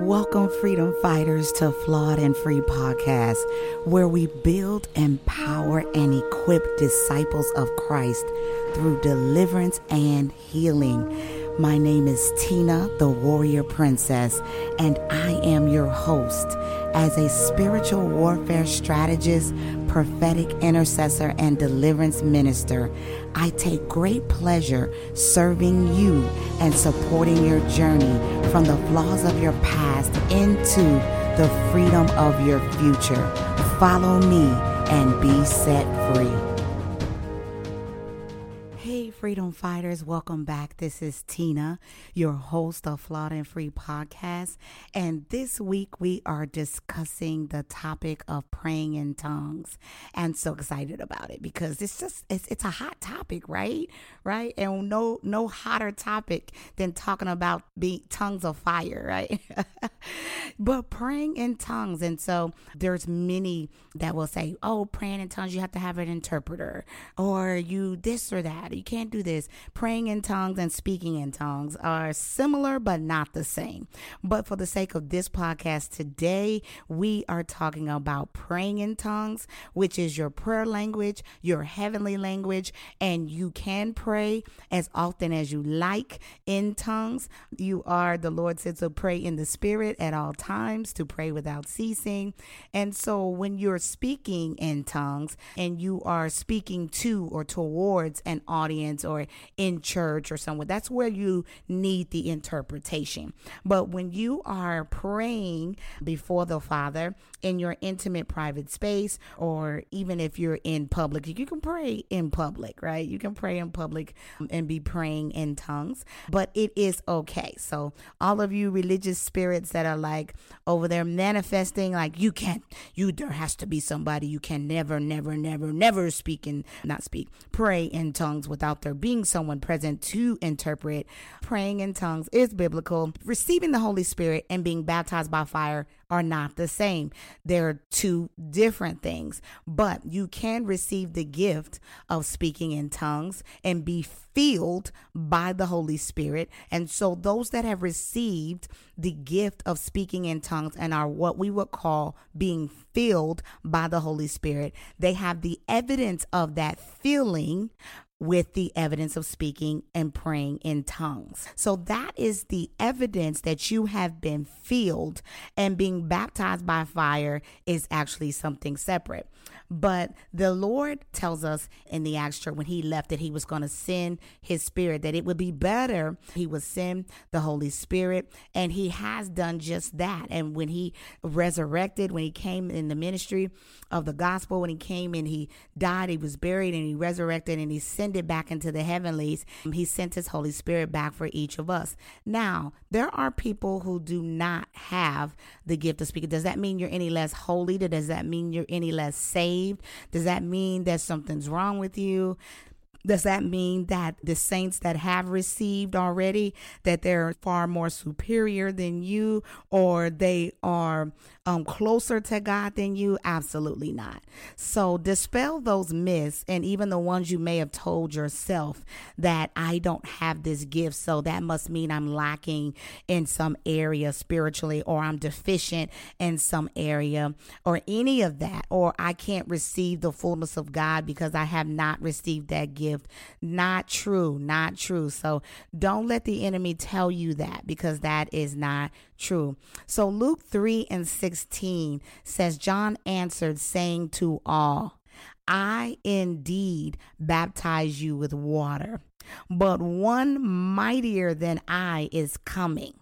Welcome, freedom fighters, to Flawed and Free Podcast, where we build, empower, and equip disciples of Christ through deliverance and healing. My name is Tina, the Warrior Princess, and I am your host. As a spiritual warfare strategist, prophetic intercessor, and deliverance minister, I take great pleasure serving you and supporting your journey from the flaws of your past into the freedom of your future. Follow me and be set free. Freedom fighters, welcome back. This is Tina, your host of Flawed and Free Podcast. And this week we are discussing the topic of praying in tongues. And so excited about it because it's just it's it's a hot topic, right? Right? And no no hotter topic than talking about being tongues of fire, right? but praying in tongues. And so there's many that will say, Oh, praying in tongues, you have to have an interpreter, or you this or that. You can't do this. Praying in tongues and speaking in tongues are similar but not the same. But for the sake of this podcast today, we are talking about praying in tongues, which is your prayer language, your heavenly language, and you can pray as often as you like in tongues. You are, the Lord said, to pray in the spirit at all times, to pray without ceasing. And so when you're speaking in tongues and you are speaking to or towards an audience, or in church or somewhere. That's where you need the interpretation. But when you are praying before the Father in your intimate private space, or even if you're in public, you can pray in public, right? You can pray in public um, and be praying in tongues, but it is okay. So, all of you religious spirits that are like over there manifesting, like you can't, you, there has to be somebody you can never, never, never, never speak and not speak, pray in tongues without their there being someone present to interpret. Praying in tongues is biblical. Receiving the Holy Spirit and being baptized by fire are not the same. They're two different things, but you can receive the gift of speaking in tongues and be filled by the Holy Spirit. And so, those that have received the gift of speaking in tongues and are what we would call being filled by the Holy Spirit, they have the evidence of that feeling with the evidence of speaking and praying in tongues. So that is the evidence that you have been filled and being baptized by fire is actually something separate. But the Lord tells us in the Acts when he left that he was going to send his spirit, that it would be better he would send the Holy Spirit. And he has done just that. And when he resurrected, when he came in the ministry of the gospel, when he came and he died, he was buried and he resurrected and he ascended back into the heavenlies, he sent his Holy Spirit back for each of us. Now, there are people who do not have the gift of speaking. Does that mean you're any less holy? Does that mean you're any less saved? Saved? Does that mean that something's wrong with you? Does that mean that the saints that have received already that they're far more superior than you or they are um, closer to God than you? Absolutely not. So dispel those myths and even the ones you may have told yourself that I don't have this gift, so that must mean I'm lacking in some area spiritually or I'm deficient in some area or any of that, or I can't receive the fullness of God because I have not received that gift. Not true, not true. So don't let the enemy tell you that because that is not true. So Luke 3 and 16 says, John answered, saying to all, I indeed baptize you with water, but one mightier than I is coming,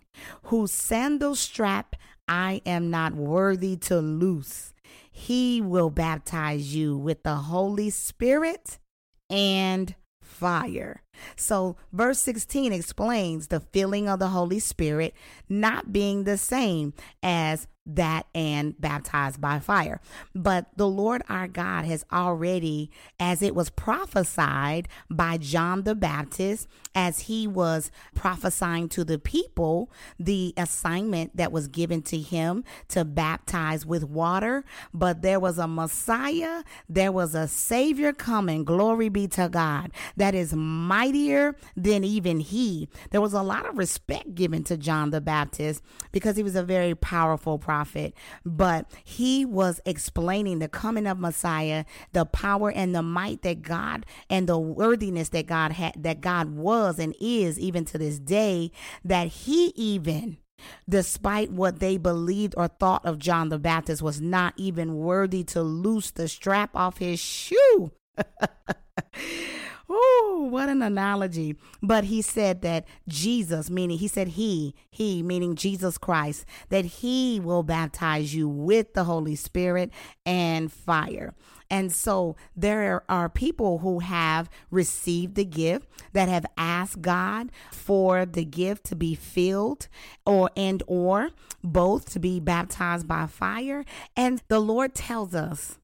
whose sandal strap I am not worthy to loose. He will baptize you with the Holy Spirit and fire. So, verse 16 explains the filling of the Holy Spirit not being the same as that and baptized by fire. But the Lord our God has already, as it was prophesied by John the Baptist, as he was prophesying to the people, the assignment that was given to him to baptize with water. But there was a Messiah, there was a Savior coming, glory be to God, that is mightier than even he. There was a lot of respect given to John the Baptist because he was a very powerful prophet but he was explaining the coming of Messiah, the power and the might that God and the worthiness that God had, that God was and is even to this day, that he even despite what they believed or thought of John the Baptist, was not even worthy to loose the strap off his shoe. Oh, what an analogy. But he said that Jesus, meaning he said he, he, meaning Jesus Christ, that he will baptize you with the Holy Spirit and fire. And so there are people who have received the gift that have asked God for the gift to be filled or and or both to be baptized by fire. And the Lord tells us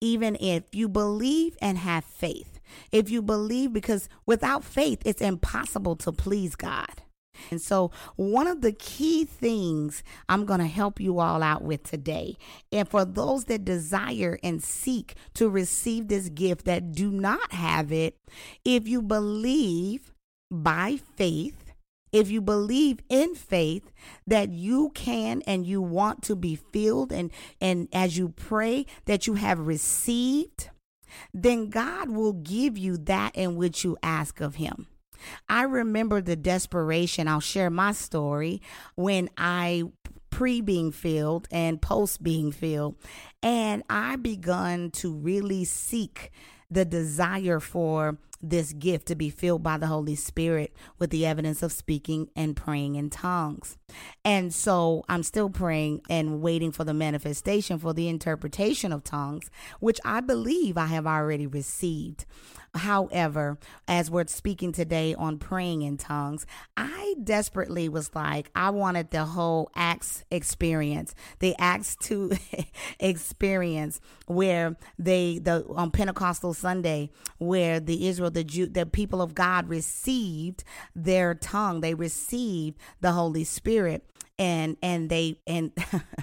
even if you believe and have faith, if you believe, because without faith, it's impossible to please God. And so, one of the key things I'm going to help you all out with today, and for those that desire and seek to receive this gift that do not have it, if you believe by faith, if you believe in faith that you can and you want to be filled and and as you pray that you have received then God will give you that in which you ask of Him. I remember the desperation. I'll share my story when I pre being filled and post being filled. And I begun to really seek the desire for this gift to be filled by the Holy Spirit with the evidence of speaking and praying in tongues. And so I'm still praying and waiting for the manifestation for the interpretation of tongues, which I believe I have already received. However, as we're speaking today on praying in tongues, I desperately was like, I wanted the whole Acts experience, the Acts 2 experience where they, the on Pentecostal Sunday, where the Israel, the Jew, the people of God received their tongue, they received the Holy Spirit and and they and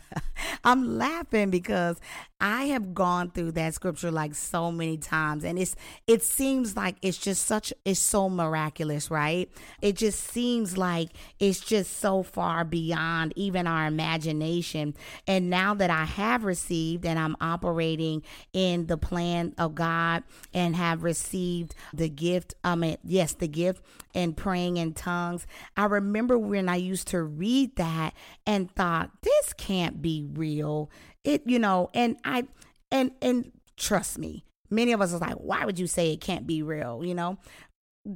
I'm laughing because I have gone through that scripture like so many times and it's it seems like it's just such it's so miraculous, right? It just seems like it's just so far beyond even our imagination. And now that I have received and I'm operating in the plan of God and have received the gift, I mean yes, the gift and praying in tongues. I remember when I used to read that and thought, this can't be real. It, you know, and I, and, and trust me, many of us are like, why would you say it can't be real? You know,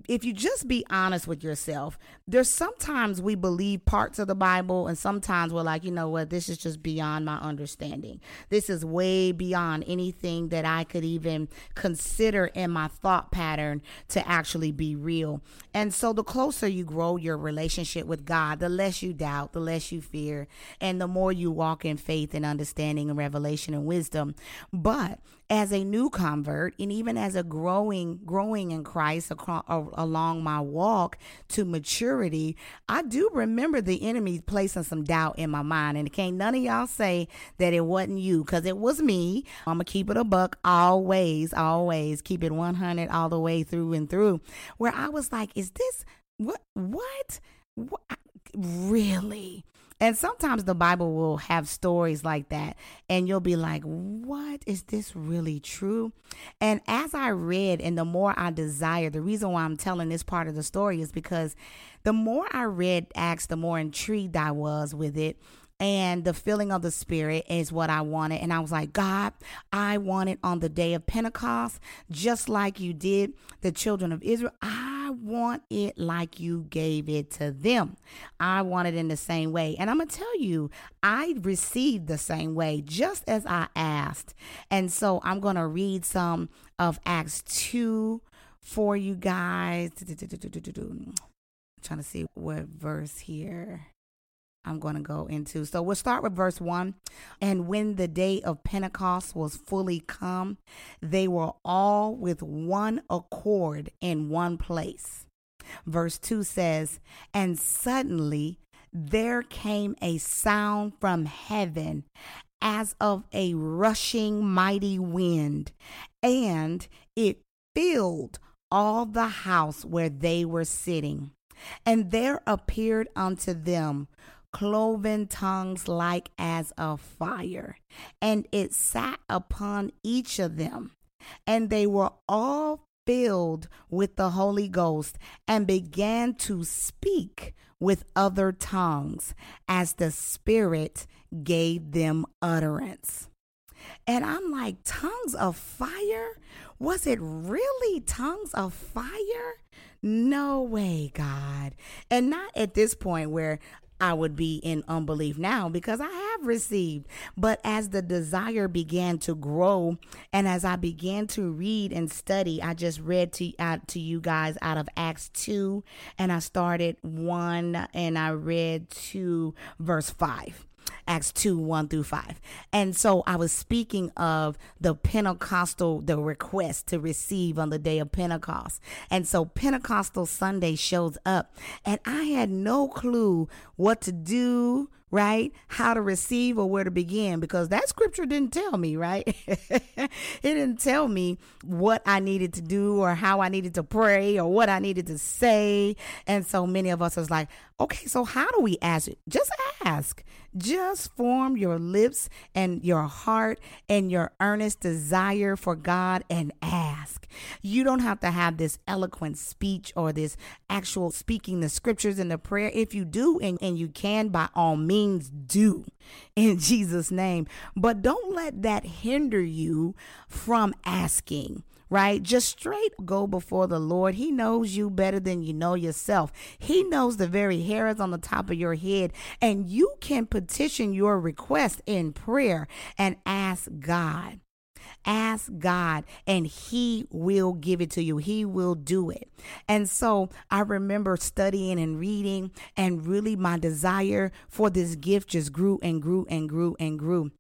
if you just be honest with yourself, there's sometimes we believe parts of the Bible, and sometimes we're like, you know what, this is just beyond my understanding. This is way beyond anything that I could even consider in my thought pattern to actually be real. And so, the closer you grow your relationship with God, the less you doubt, the less you fear, and the more you walk in faith and understanding and revelation and wisdom. But as a new convert, and even as a growing, growing in Christ across, along my walk to maturity, I do remember the enemy placing some doubt in my mind. And it can't none of y'all say that it wasn't you because it was me. I'm to keep it a buck always, always keep it 100 all the way through and through. Where I was like, is this what? What? what? Really? And sometimes the Bible will have stories like that, and you'll be like, What is this really true? And as I read, and the more I desire, the reason why I'm telling this part of the story is because the more I read Acts, the more intrigued I was with it and the filling of the spirit is what I wanted. And I was like, God, I want it on the day of Pentecost, just like you did the children of Israel. I want it like you gave it to them. I want it in the same way. And I'm going to tell you, I received the same way, just as I asked. And so I'm going to read some of Acts 2 for you guys. trying to see what verse here. I'm going to go into. So we'll start with verse 1. And when the day of Pentecost was fully come, they were all with one accord in one place. Verse 2 says, And suddenly there came a sound from heaven as of a rushing mighty wind, and it filled all the house where they were sitting. And there appeared unto them cloven tongues like as of fire, and it sat upon each of them. And they were all filled with the Holy Ghost and began to speak with other tongues as the Spirit gave them utterance. And I'm like, tongues of fire? Was it really tongues of fire? No way, God. And not at this point where I would be in unbelief now because I have received. But as the desire began to grow and as I began to read and study, I just read to out to you guys out of Acts 2 and I started 1 and I read to verse 5. Acts 2 1 through 5. And so I was speaking of the Pentecostal, the request to receive on the day of Pentecost. And so Pentecostal Sunday shows up, and I had no clue what to do right? How to receive or where to begin because that scripture didn't tell me, right? it didn't tell me what I needed to do or how I needed to pray or what I needed to say. And so many of us was like, okay, so how do we ask it? Just ask. Just form your lips and your heart and your earnest desire for God and ask. You don't have to have this eloquent speech or this actual speaking the scriptures and the prayer. If you do and, and you can, by all means, do in Jesus' name. But don't let that hinder you from asking right? Just straight go before the Lord. He knows you better than you know yourself. He knows the very hairs on the top of your head, and you can petition your request in prayer and ask God. Ask God and He will give it to you. He will do it. And so I remember studying and reading, and really my desire for this gift just grew and grew and grew and grew.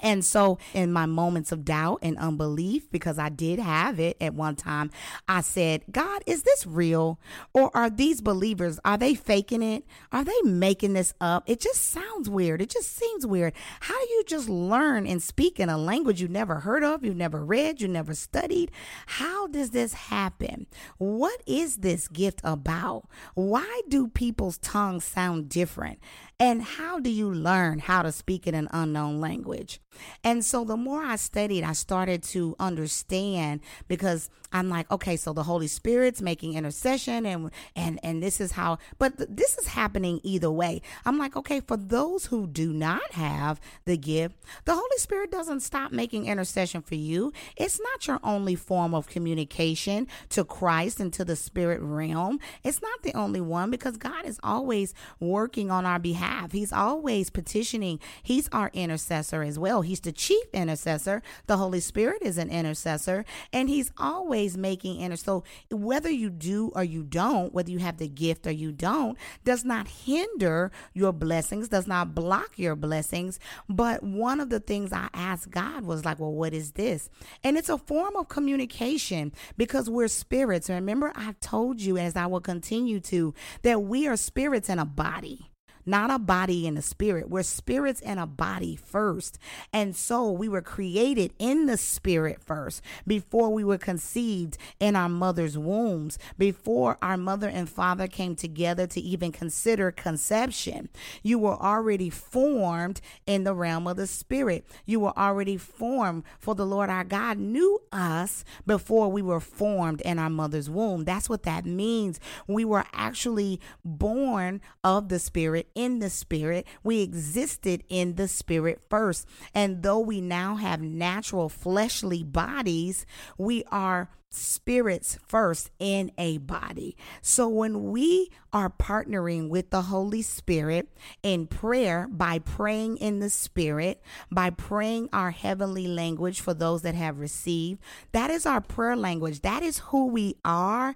And so, in my moments of doubt and unbelief, because I did have it at one time, I said, God, is this real? Or are these believers, are they faking it? Are they making this up? It just sounds weird. It just seems weird. How do you just learn and speak in a language you never heard of, you've never read, you never studied? How does this happen? What is this gift about? Why do people's tongues sound different? And how do you learn how to speak in an unknown language? And so the more I studied, I started to understand because I'm like, okay, so the Holy Spirit's making intercession and and and this is how but th- this is happening either way. I'm like, okay, for those who do not have the gift, the Holy Spirit doesn't stop making intercession for you. It's not your only form of communication to Christ and to the spirit realm. It's not the only one because God is always working on our behalf. He's always petitioning. He's our intercessor as well. He's the chief intercessor. The Holy Spirit is an intercessor and he's always making inner. So whether you do or you don't, whether you have the gift or you don't, does not hinder your blessings, does not block your blessings. But one of the things I asked God was like, well, what is this? And it's a form of communication because we're spirits. Remember, I've told you, as I will continue to, that we are spirits in a body not a body and a spirit. We're spirits and a body first. And so we were created in the spirit first before we were conceived in our mother's wombs, before our mother and father came together to even consider conception. You were already formed in the realm of the spirit. You were already formed for the Lord our God knew us before we were formed in our mother's womb. That's what that means. We were actually born of the spirit in the spirit. We existed in the spirit first. And though we now have natural fleshly bodies, we are spirits first in a body. So when we are partnering with the Holy Spirit in prayer by praying in the Spirit, by praying our heavenly language for those that have received, that is our prayer language. That is who we are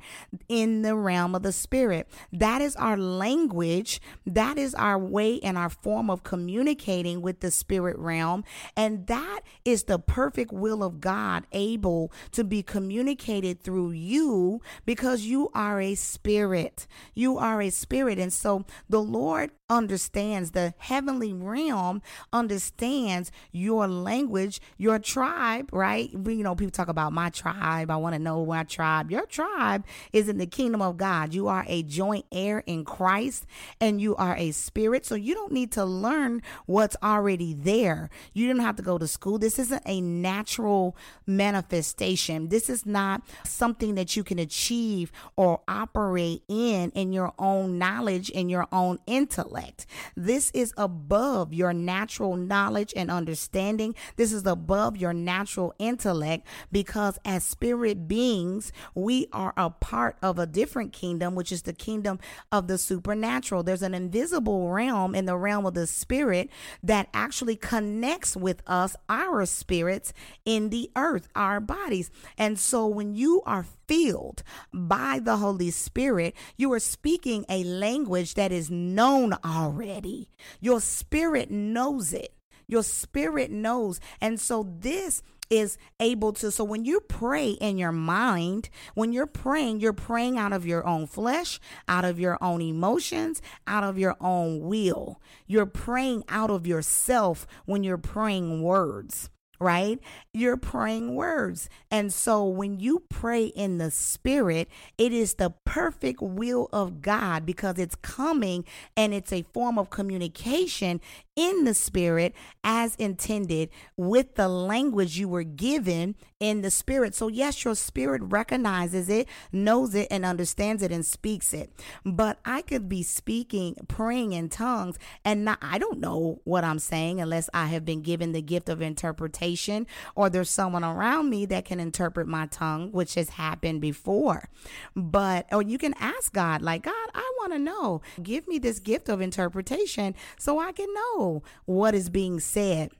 in the realm of the Spirit. That is our language. That is our way and our form of communicating with the Spirit realm. And that is the perfect will of God able to be communicated through you because you are a spirit. You are a spirit. And so the Lord understands the heavenly realm understands your language your tribe right? You know people talk about my tribe. I want to know my tribe. Your tribe is in the kingdom of god. You are a joint heir in christ and you are a spirit. So you don't need to learn what's already there. You don't have to go to school. This isn't a natural manifestation. This is not something that you can achieve or operate in in your own knowledge and your own intellect. This is above your natural knowledge and understanding. This is above your natural intellect because as spirit beings, we are a part of a different kingdom, which is the kingdom of the supernatural. There's an invisible realm in the realm of the spirit that actually connects with us, our spirits in the earth, our bodies. And so when you are filled by the Holy Spirit, you are speaking a language that is known already. Your spirit knows it. Your spirit knows. And so this is able to. So when you pray in your mind, when you're praying, you're praying out of your own flesh, out of your own emotions, out of your own will. You're praying out of yourself when you're praying words right? You're praying words. And so when you pray in the spirit, it is the perfect will of God because it's coming and it's a form of communication in the spirit as intended with the language you were given in the spirit. So, yes, your spirit recognizes it, knows it, and understands it and speaks it. But I could be speaking, praying in tongues, and not, I don't know what I'm saying unless I have been given the gift of interpretation or there's someone around me that can interpret my tongue, which has happened before. But, or you can ask God, like, God, I want to know, give me this gift of interpretation so I can know what is being said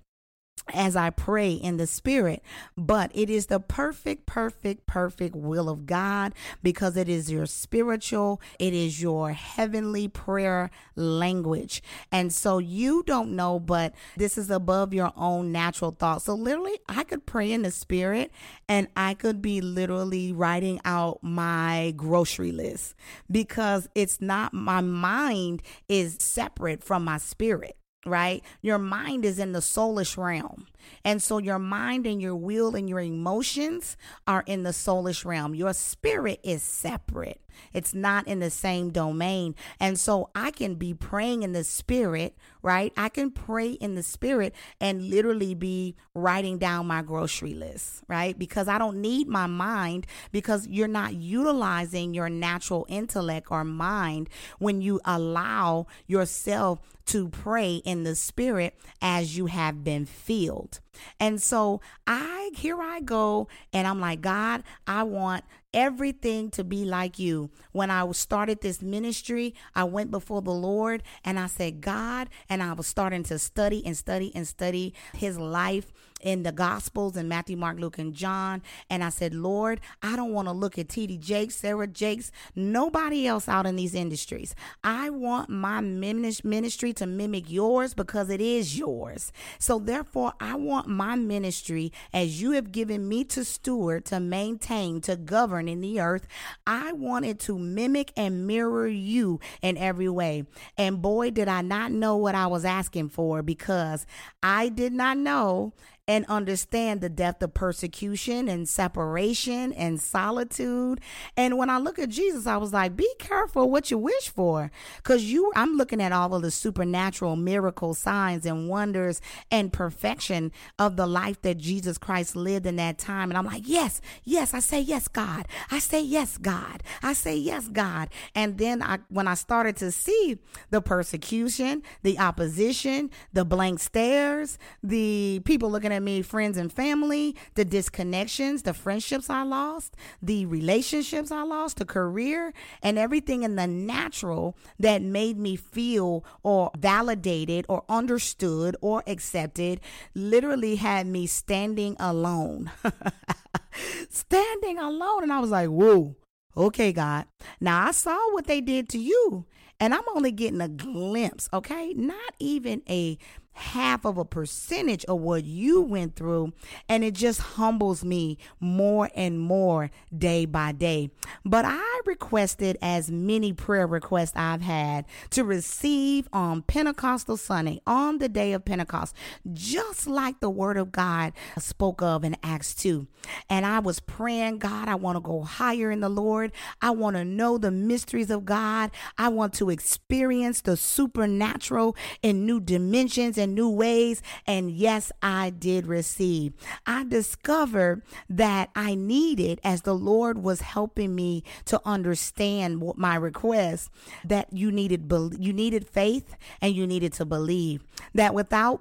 as I pray in the spirit, but it is the perfect, perfect, perfect will of God because it is your spiritual, it is your heavenly prayer language. And so you don't know, but this is above your own natural thoughts. So literally, I could pray in the spirit and I could be literally writing out my grocery list because it's not my mind is separate from my spirit right? Your mind is in the soulish realm. And so your mind and your will and your emotions are in the soulish realm. Your spirit is separate. It's not in the same domain. And so I can be praying in the spirit, right? I can pray in the spirit and literally be writing down my grocery list, right? Because I don't need my mind because you're not utilizing your natural intellect or mind when you allow yourself to pray in the spirit as you have been filled. And so I here I go and I'm like, God, I want everything to be like you. When I started this ministry, I went before the Lord and I said, God, and I was starting to study and study and study his life in the Gospels in Matthew, Mark, Luke, and John. And I said, Lord, I don't want to look at T.D. Jakes, Sarah Jakes, nobody else out in these industries. I want my ministry to mimic yours because it is yours. So therefore, I want my ministry as you have given me to steward, to maintain, to govern in the earth. I wanted to mimic and mirror you in every way. And boy, did I not know what I was asking for because I did not know and understand the depth of persecution and separation and solitude. And when I look at Jesus, I was like, be careful what you wish for. Cause you, I'm looking at all of the supernatural miracle signs and wonders and perfection of the life that Jesus Christ lived in that time. And I'm like, yes, yes, I say yes, God. I say yes, God. I say yes, God. And then I, when I started to see the persecution, the opposition, the blank stares, the people looking at at me friends and family, the disconnections, the friendships I lost, the relationships I lost, the career, and everything in the natural that made me feel or validated or understood or accepted literally had me standing alone. standing alone. And I was like, whoa, okay, God. Now I saw what they did to you, and I'm only getting a glimpse, okay? Not even a half of a percentage of what you went through. And it just humbles me more and more day by day. But I requested as many prayer requests I've had to receive on Pentecostal Sunday, on the day of Pentecost, just like the word of God spoke of in Acts 2. And I was praying, God, I want to go higher in the Lord. I want to know the mysteries of God. I want to experience the supernatural in new dimensions and in new ways. And yes, I did receive. I discovered that I needed, as the Lord was helping me to understand what my request, that you needed you needed faith and you needed to believe. That without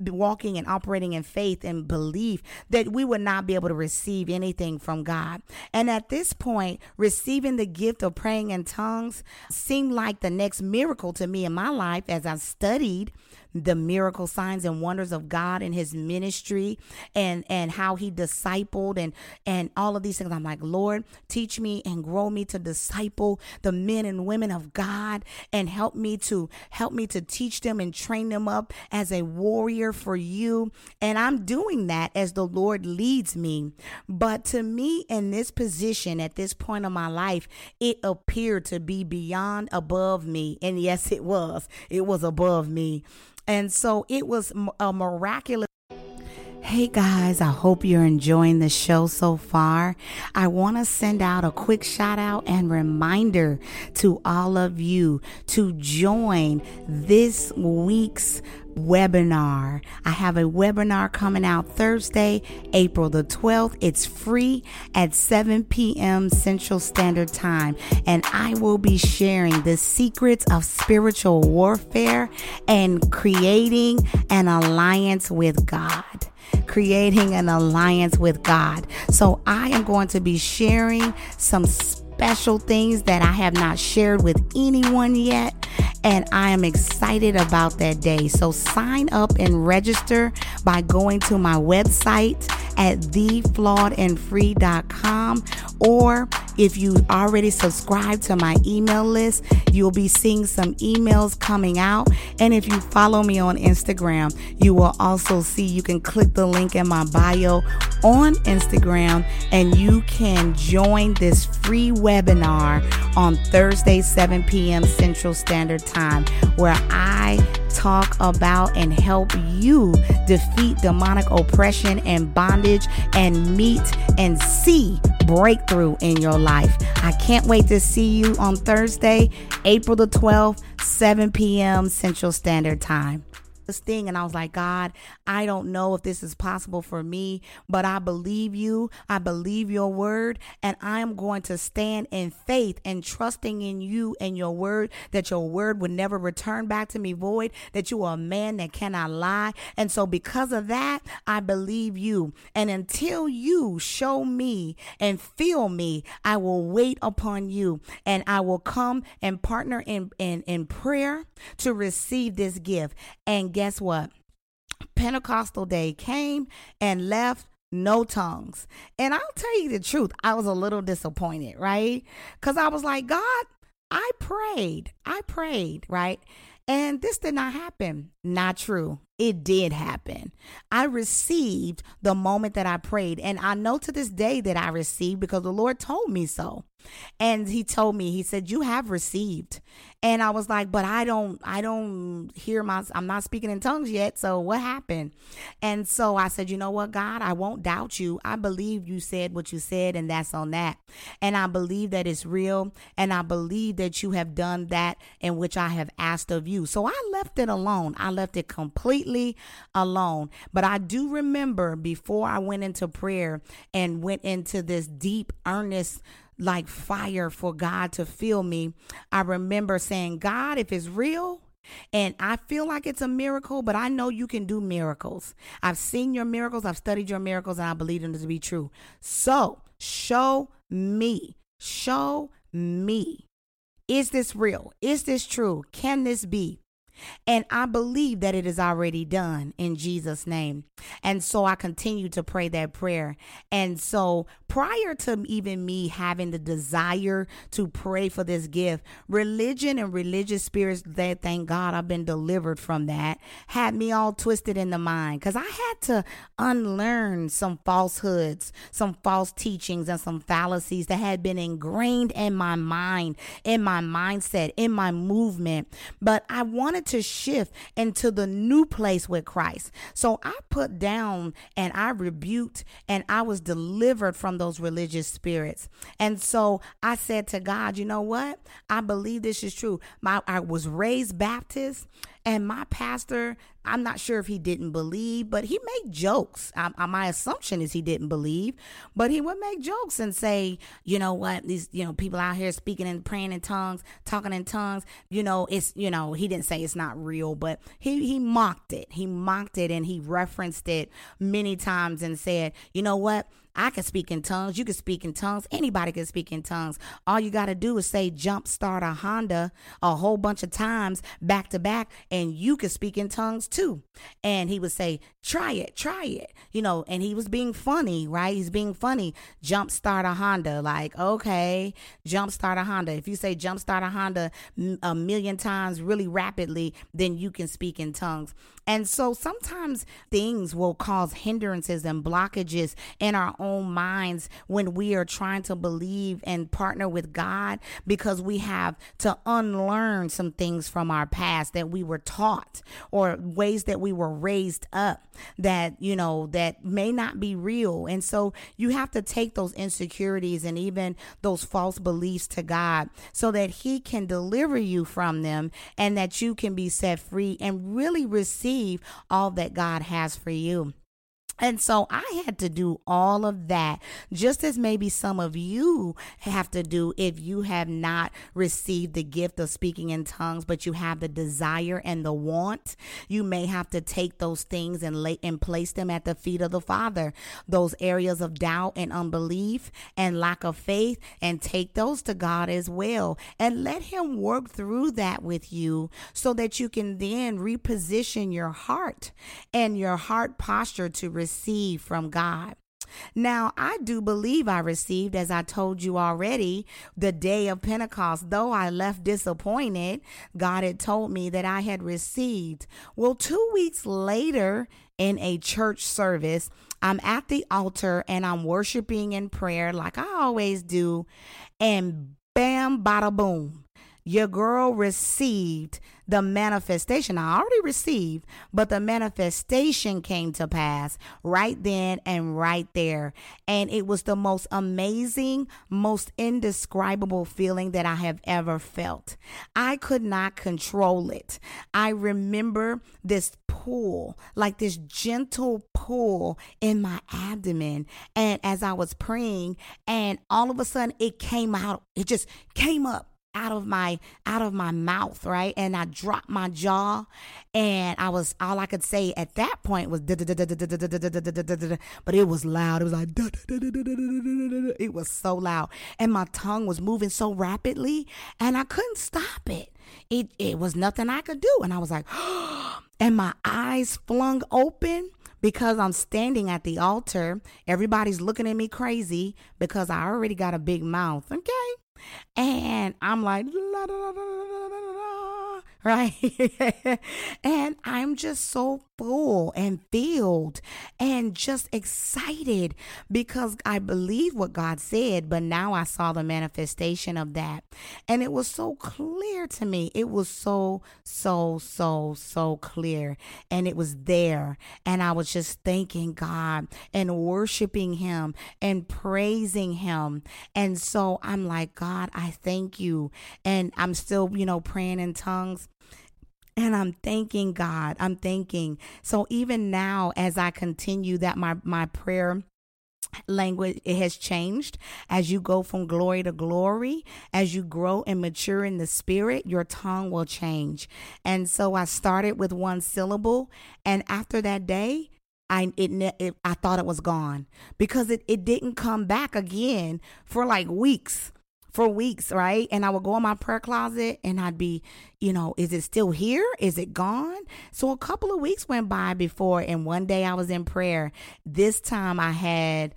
walking and operating in faith and belief, that we would not be able to receive anything from God. And at this point, receiving the gift of praying in tongues seemed like the next miracle to me in my life as I studied the miracle signs and wonders of God in his ministry and and how he discipled and and all of these things. I'm like Lord teach me and grow me to disciple the men and women of God and help me to help me to teach them and train them up as a warrior for you. And I'm doing that as the Lord leads me. But to me in this position at this point of my life it appeared to be beyond above me. And yes it was. It was above me and so it was a miraculous. Hey guys, I hope you're enjoying the show so far. I want to send out a quick shout out and reminder to all of you to join this week's webinar. I have a webinar coming out Thursday, April the 12th. It's free at 7 p.m. Central Standard Time. And I will be sharing the secrets of spiritual warfare and creating an alliance with God creating an alliance with God. So I am going to be sharing some special things that I have not shared with anyone yet. And I am excited about that day. So sign up and register by going to my website at theflawedandfree.com or if you already subscribe to my email list, you'll be seeing some emails coming out. And if you follow me on Instagram, you will also see you can click the link in my bio on Instagram and you can join this free webinar on Thursday, 7 p.m. Central Standard Time, where I talk about and help you defeat demonic oppression and bondage and meet and see breakthrough in your life. I can't wait to see you on Thursday, April the 12th, 7 p.m. Central Standard Time this thing and I was like, God, I don't know if this is possible for me, but I believe you. I believe your word, and I am going to stand in faith and trusting in you and your word that your word would never return back to me void, that you are a man that cannot lie. And so, because of that, I believe you. And until you show me and feel me, I will wait upon you and I will come and partner in, in, in prayer to receive this gift. And guess what? Pentecostal day came and left no tongues. And I'll tell you the truth, I was a little disappointed, right? Because I was like, God, I prayed. I prayed, right? And this did not happen. Not true. It did happen. I received the moment that I prayed. And I know to this day that I received because the Lord told me so. And he told me, he said, You have received. And I was like, But I don't, I don't hear my, I'm not speaking in tongues yet. So what happened? And so I said, You know what, God, I won't doubt you. I believe you said what you said, and that's on that. And I believe that it's real. And I believe that you have done that in which I have asked of you. So I left it alone. I left it completely alone. But I do remember before I went into prayer and went into this deep, earnest, like fire for God to fill me, I remember saying, God, if it's real, And I feel like it's a miracle, but I know you can do miracles. I've seen your miracles, I've studied your miracles, and I believe them to be true. So show me, show me. Is this real? Is this true? Can this be? And I believe that it is already done in Jesus' name. And so I continue to pray that prayer. And so prior to even me having the desire to pray for this gift, religion and religious spirits that thank God I've been delivered from that had me all twisted in the mind because I had to unlearn some falsehoods, some false teachings, and some fallacies that had been ingrained in my mind, in my mindset, in my movement. But I wanted to shift into the new place with Christ. So I put down and I rebuked and I was delivered from those religious spirits. And so I said to God, you know what? I believe this is true. My I was raised Baptist and my pastor, I'm not sure if he didn't believe, but he made jokes. I, I, my assumption is he didn't believe, but he would make jokes and say, you know what, these, you know, people out here speaking and praying in tongues, talking in tongues, you know, it's, you know, he didn't say it's not real, but he, he mocked it. He mocked it and he referenced it many times and said, you know what, I can speak in tongues. You can speak in tongues. Anybody can speak in tongues. All you got to do is say jump start a Honda a whole bunch of times back to back, and you can speak in tongues too. And he would say, try it, try it. You know, and he was being funny, right? He's being funny. Jump start a Honda. Like, okay, jump start a Honda. If you say jump start a Honda a million times really rapidly, then you can speak in tongues. And so sometimes things will cause hindrances and blockages in our own minds when we are trying to believe and partner with God because we have to unlearn some things from our past that we were taught or ways that we were raised up that, you know, that may not be real. And so you have to take those insecurities and even those false beliefs to God so that He can deliver you from them and that you can be set free and really receive receive all that God has for you. And so I had to do all of that, just as maybe some of you have to do if you have not received the gift of speaking in tongues, but you have the desire and the want. You may have to take those things and lay and place them at the feet of the Father. Those areas of doubt and unbelief and lack of faith, and take those to God as well, and let Him work through that with you, so that you can then reposition your heart and your heart posture to receive receive from God. Now, I do believe I received, as I told you already, the day of Pentecost. Though I left disappointed, God had told me that I had received. Well, two weeks later, in a church service, I'm at the altar and I'm worshiping in prayer like I always do. And bam, bada boom your girl received the manifestation. I already received, but the manifestation came to pass right then and right there. And it was the most amazing, most indescribable feeling that I have ever felt. I could not control it. I remember this pull, like this gentle pull in my abdomen. And as I was praying, and all of a sudden it came out, it just came up out of my out of my mouth, right? And I dropped my jaw and I was all I could say at that point was but it was loud. It was like it was so loud and my tongue was moving so rapidly and I couldn't stop it. It it was nothing I could do and I was like and my eyes flung open because I'm standing at the altar. Everybody's looking at me crazy because I already got a big mouth. Okay. And I'm like, la, la, la, right? and I'm just so full and filled and just excited because I believe what God said, but now I saw the manifestation of that. And it was so clear to me. It was so, so, so, so clear. And it was there. And I was just thanking God and worshiping Him and praising Him. And so I'm like, God, I thank you. And I'm still, you know, praying in tongues. And I'm thanking God. I'm thanking. So even now, as I continue that my my prayer language it has changed as you go from glory to glory as you grow and mature in the spirit your tongue will change and so i started with one syllable and after that day I it, it I thought it was gone because it, it didn't come back again for like weeks for weeks, right? And I would go in my prayer closet and I'd be, you know, is it still here? Is it gone? So a couple of weeks went by before, and one day I was in prayer. This time I had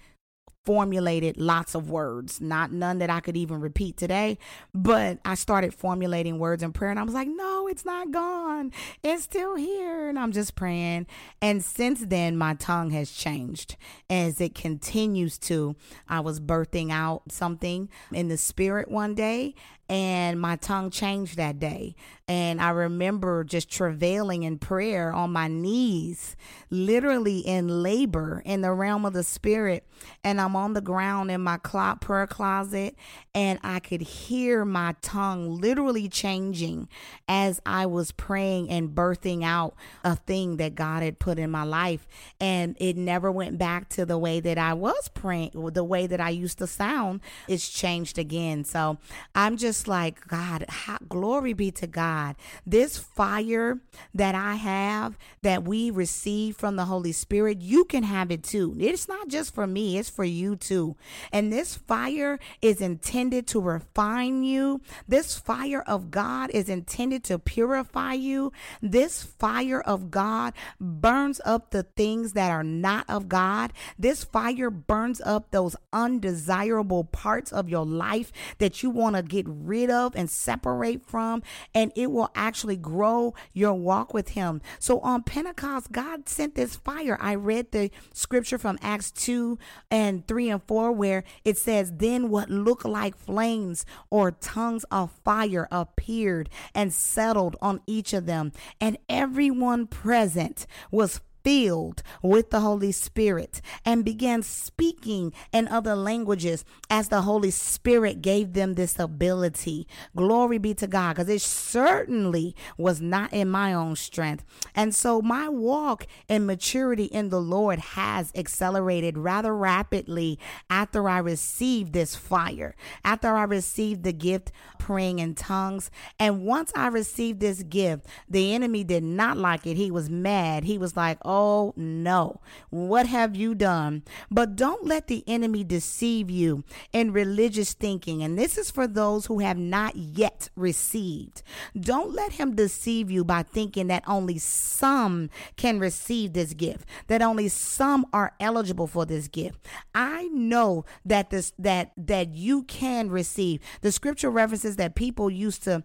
formulated lots of words, not none that I could even repeat today, but I started formulating words in prayer and I was like, no, it's not gone. It's still here. And I'm just praying. And since then, my tongue has changed as it continues to. I was birthing out something in the spirit one day and my tongue changed that day. And I remember just travailing in prayer on my knees, literally in labor in the realm of the spirit. And I'm on the ground in my prayer closet, and I could hear my tongue literally changing as I was praying and birthing out a thing that God had put in my life. And it never went back to the way that I was praying, the way that I used to sound. It's changed again. So I'm just just like, God, how, glory be to God. This fire that I have, that we receive from the Holy Spirit, you can have it too. It's not just for me, it's for you too. And this fire is intended to refine you. This fire of God is intended to purify you. This fire of God burns up the things that are not of God. This fire burns up those undesirable parts of your life that you want to get rid of and separate from, and it will actually grow your walk with Him. So on Pentecost, God sent this fire. I read the scripture from Acts 2 and 3 and 4, where it says, Then what looked like flames or tongues of fire appeared and settled on each of them, and everyone present was filled with the Holy Spirit and began speaking in other languages as the Holy Spirit gave them this ability. Glory be to God, because it certainly was not in my own strength. And so my walk and maturity in the Lord has accelerated rather rapidly after I received this fire, after I received the gift praying in tongues. And once I received this gift, the enemy did not like it. He was mad. He was like, Oh no, what have you done? But don't let the enemy deceive you in religious thinking. And this is for those who have not yet received. Don't let him deceive you by thinking that only some can receive this gift, that only some are eligible for this gift. I know that this that that you can receive. The scripture references that people used to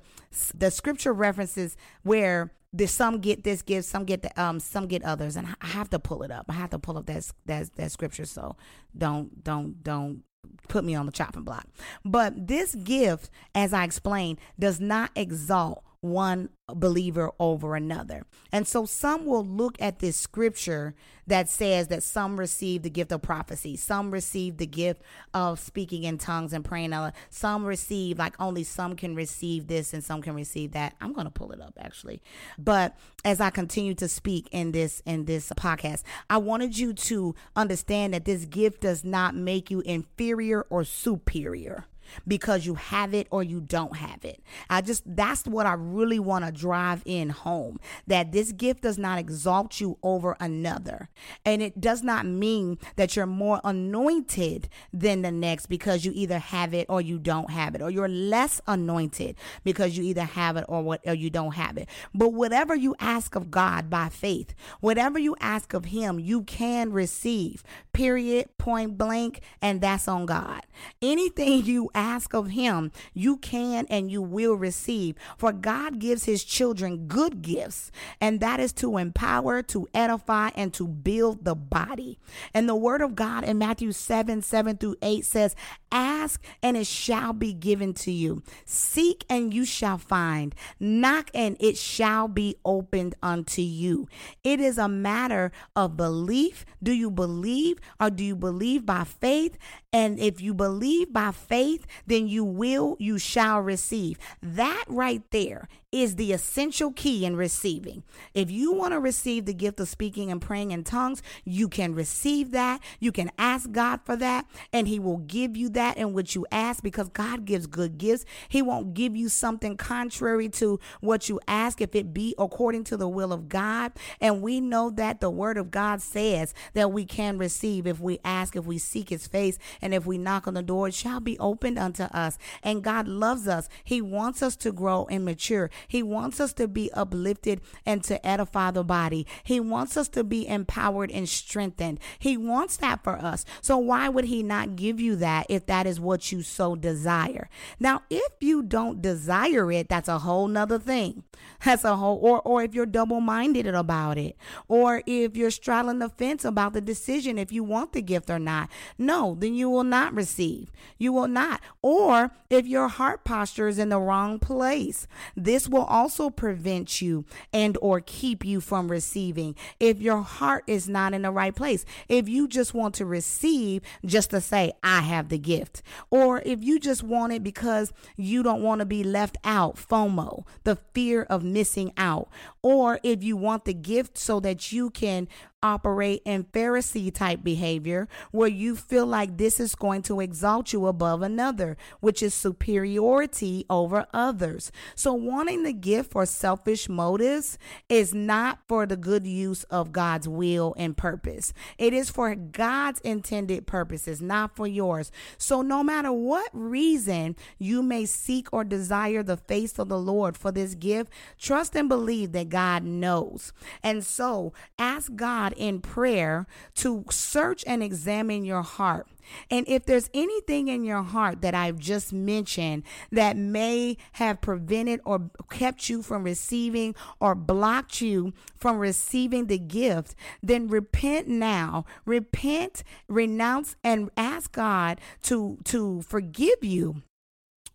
the scripture references where there's some get this gift, some get the, um some get others, and I have to pull it up. I have to pull up that that that scripture. So don't don't don't put me on the chopping block. But this gift, as I explained, does not exalt one believer over another. And so some will look at this scripture that says that some receive the gift of prophecy, some receive the gift of speaking in tongues and praying. Some receive, like only some can receive this and some can receive that. I'm going to pull it up actually. But as I continue to speak in this in this podcast, I wanted you to understand that this gift does not make you inferior or superior because you have it or you don't have it. I just, that's what I really want to drive in home that this gift does not exalt you over another. And it does not mean that you're more anointed than the next because you either have it or you don't have it, or you're less anointed because you either have it or what or you don't have it. But whatever you ask of God by faith, whatever you ask of Him, you can receive. Period, point blank, and that's on God. Anything you ask of him, you can and you will receive. For God gives his children good gifts, and that is to empower, to edify, and to build the body. And the word of God in Matthew 7 7 through 8 says, Ask and it shall be given to you. Seek and you shall find. Knock and it shall be opened unto you. It is a matter of belief. Do you believe or do you believe by faith? And if you believe by faith, then you will, you shall receive. That right there is the essential key in receiving. If you want to receive the gift of speaking and praying in tongues, you can receive that. You can ask God for that, and He will give you that in which you ask because God gives good gifts. He won't give you something contrary to what you ask if it be according to the will of God. And we know that the word of God says that we can receive if we ask, if we seek His face, and if we knock on the door, it shall be opened unto us. And God loves us. He wants us to grow and mature. He wants us to be uplifted and to edify the body. He wants us to be empowered and strengthened. He wants that for us. So why would he not give you that if that is what you so desire? Now, if you don't desire it, that's a whole nother thing. That's a whole or or if you're double-minded about it, or if you're straddling the fence about the decision if you want the gift or not. No, then you will not receive. You will not. Or if your heart posture is in the wrong place, this will also prevent you and or keep you from receiving. If your heart is not in the right place, if you just want to receive just to say I have the gift, or if you just want it because you don't want to be left out, FOMO, the fear of missing out, or if you want the gift so that you can operate in Pharisee type behavior where you feel like this is going to exalt you above another, which is superiority over others. So, wanting the gift for selfish motives is not for the good use of God's will and purpose. It is for God's intended purposes, not for yours. So, no matter what reason you may seek or desire the face of the Lord for this gift, trust and believe that God knows. And so, ask God in prayer to search and examine your heart. And if there's anything in your heart that I've just mentioned that may have prevented or kept you from receiving or blocked you from receiving the gift, then repent now. Repent, renounce, and ask God to, to forgive you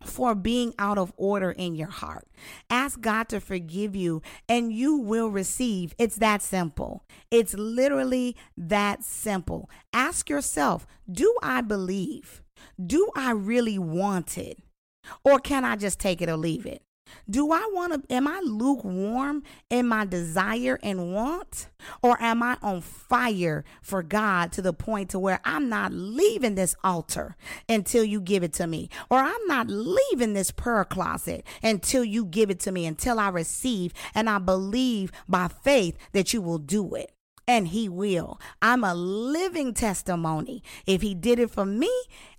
for being out of order in your heart. Ask God to forgive you and you will receive. It's that simple. It's literally that simple. Ask yourself Do I believe? Do I really want it? Or can I just take it or leave it? Do I want to, am I lukewarm in my desire and want? Or am I on fire for God to the point to where I'm not leaving this altar until you give it to me? Or I'm not leaving this prayer closet until you give it to me, until I receive and I believe by faith that you will do it and he will. I'm a living testimony. If he did it for me,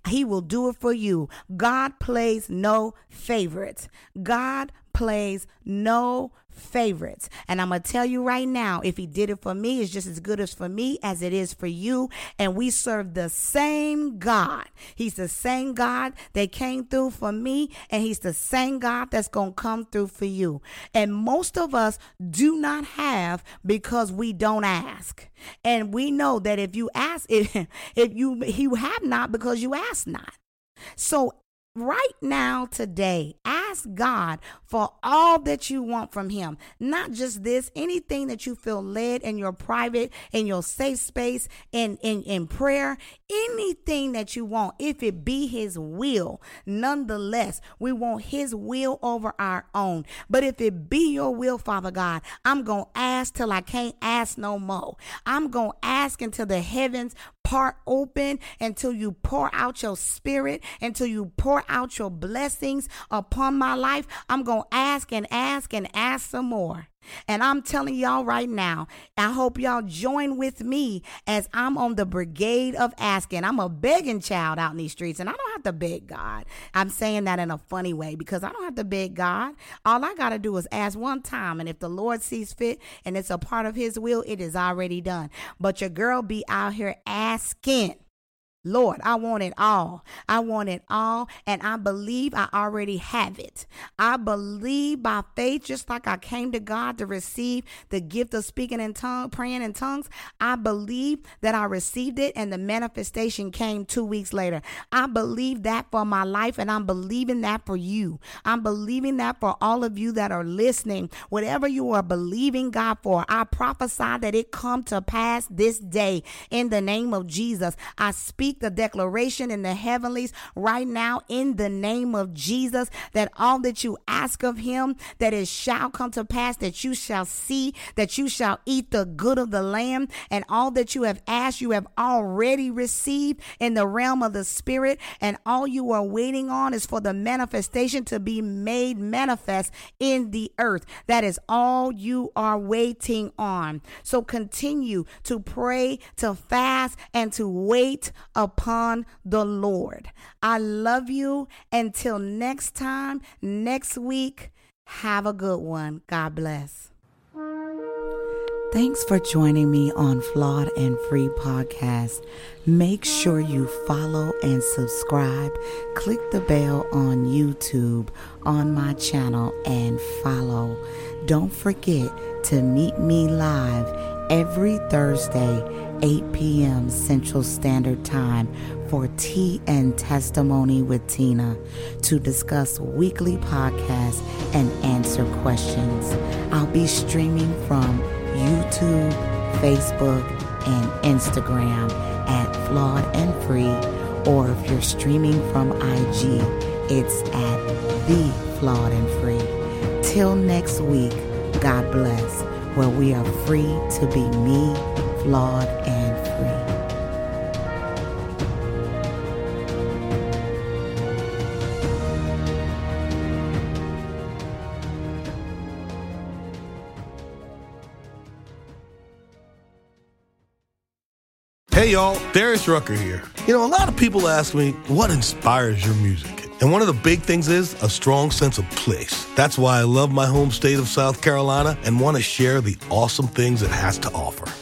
he will do it for you. God plays no favorites. God plays no favorites. And I'm going to tell you right now if he did it for me, it's just as good as for me as it is for you. And we serve the same God. He's the same God that came through for me, and he's the same God that's going to come through for you. And most of us do not have because we don't ask. And we know that if you ask, if, if you, you have not because you ask not. So right now, today, ask God for all that you want from Him. Not just this, anything that you feel led in your private, in your safe space, in, in, in prayer, anything that you want, if it be His will. Nonetheless, we want His will over our own. But if it be your will, Father God, I'm going to ask till I can't ask no more. I'm going to ask until the heavens part open until you pour out your spirit, until you pour out your blessings upon my life. I'm going to ask and ask and ask some more. And I'm telling y'all right now, I hope y'all join with me as I'm on the brigade of asking. I'm a begging child out in these streets, and I don't have to beg God. I'm saying that in a funny way because I don't have to beg God. All I got to do is ask one time, and if the Lord sees fit and it's a part of His will, it is already done. But your girl be out here asking. Lord, I want it all. I want it all. And I believe I already have it. I believe by faith, just like I came to God to receive the gift of speaking in tongues, praying in tongues. I believe that I received it and the manifestation came two weeks later. I believe that for my life and I'm believing that for you. I'm believing that for all of you that are listening. Whatever you are believing God for, I prophesy that it come to pass this day in the name of Jesus. I speak speak the declaration in the heavenlies right now in the name of Jesus that all that you ask of him, that it shall come to pass, that you shall see, that you shall eat the good of the land, and all that you have asked, you have already received in the realm of the spirit, and all you are waiting on is for the manifestation to be made manifest in the earth. That is all you are waiting on. So continue to pray, to fast, and to wait upon the Lord. I love you. Until next time, next week, have a good one. God bless. Thanks for joining me on Flawed and Free Podcast. Make sure you follow and subscribe. Click the bell on YouTube on my channel and follow. Don't forget to meet me live every Thursday, 8 p.m. Central Standard Time for Tea and Testimony with Tina to discuss weekly podcasts and answer questions. I'll be streaming from YouTube, Facebook, and Instagram at Flawed and Free, or if you're streaming from IG, it's at The Flawed and Free. Till next week, God bless, where we are free to be me, flawed, and. Hey y'all, Darius Rucker here. You know, a lot of people ask me, what inspires your music? And one of the big things is a strong sense of place. That's why I love my home state of South Carolina and want to share the awesome things it has to offer.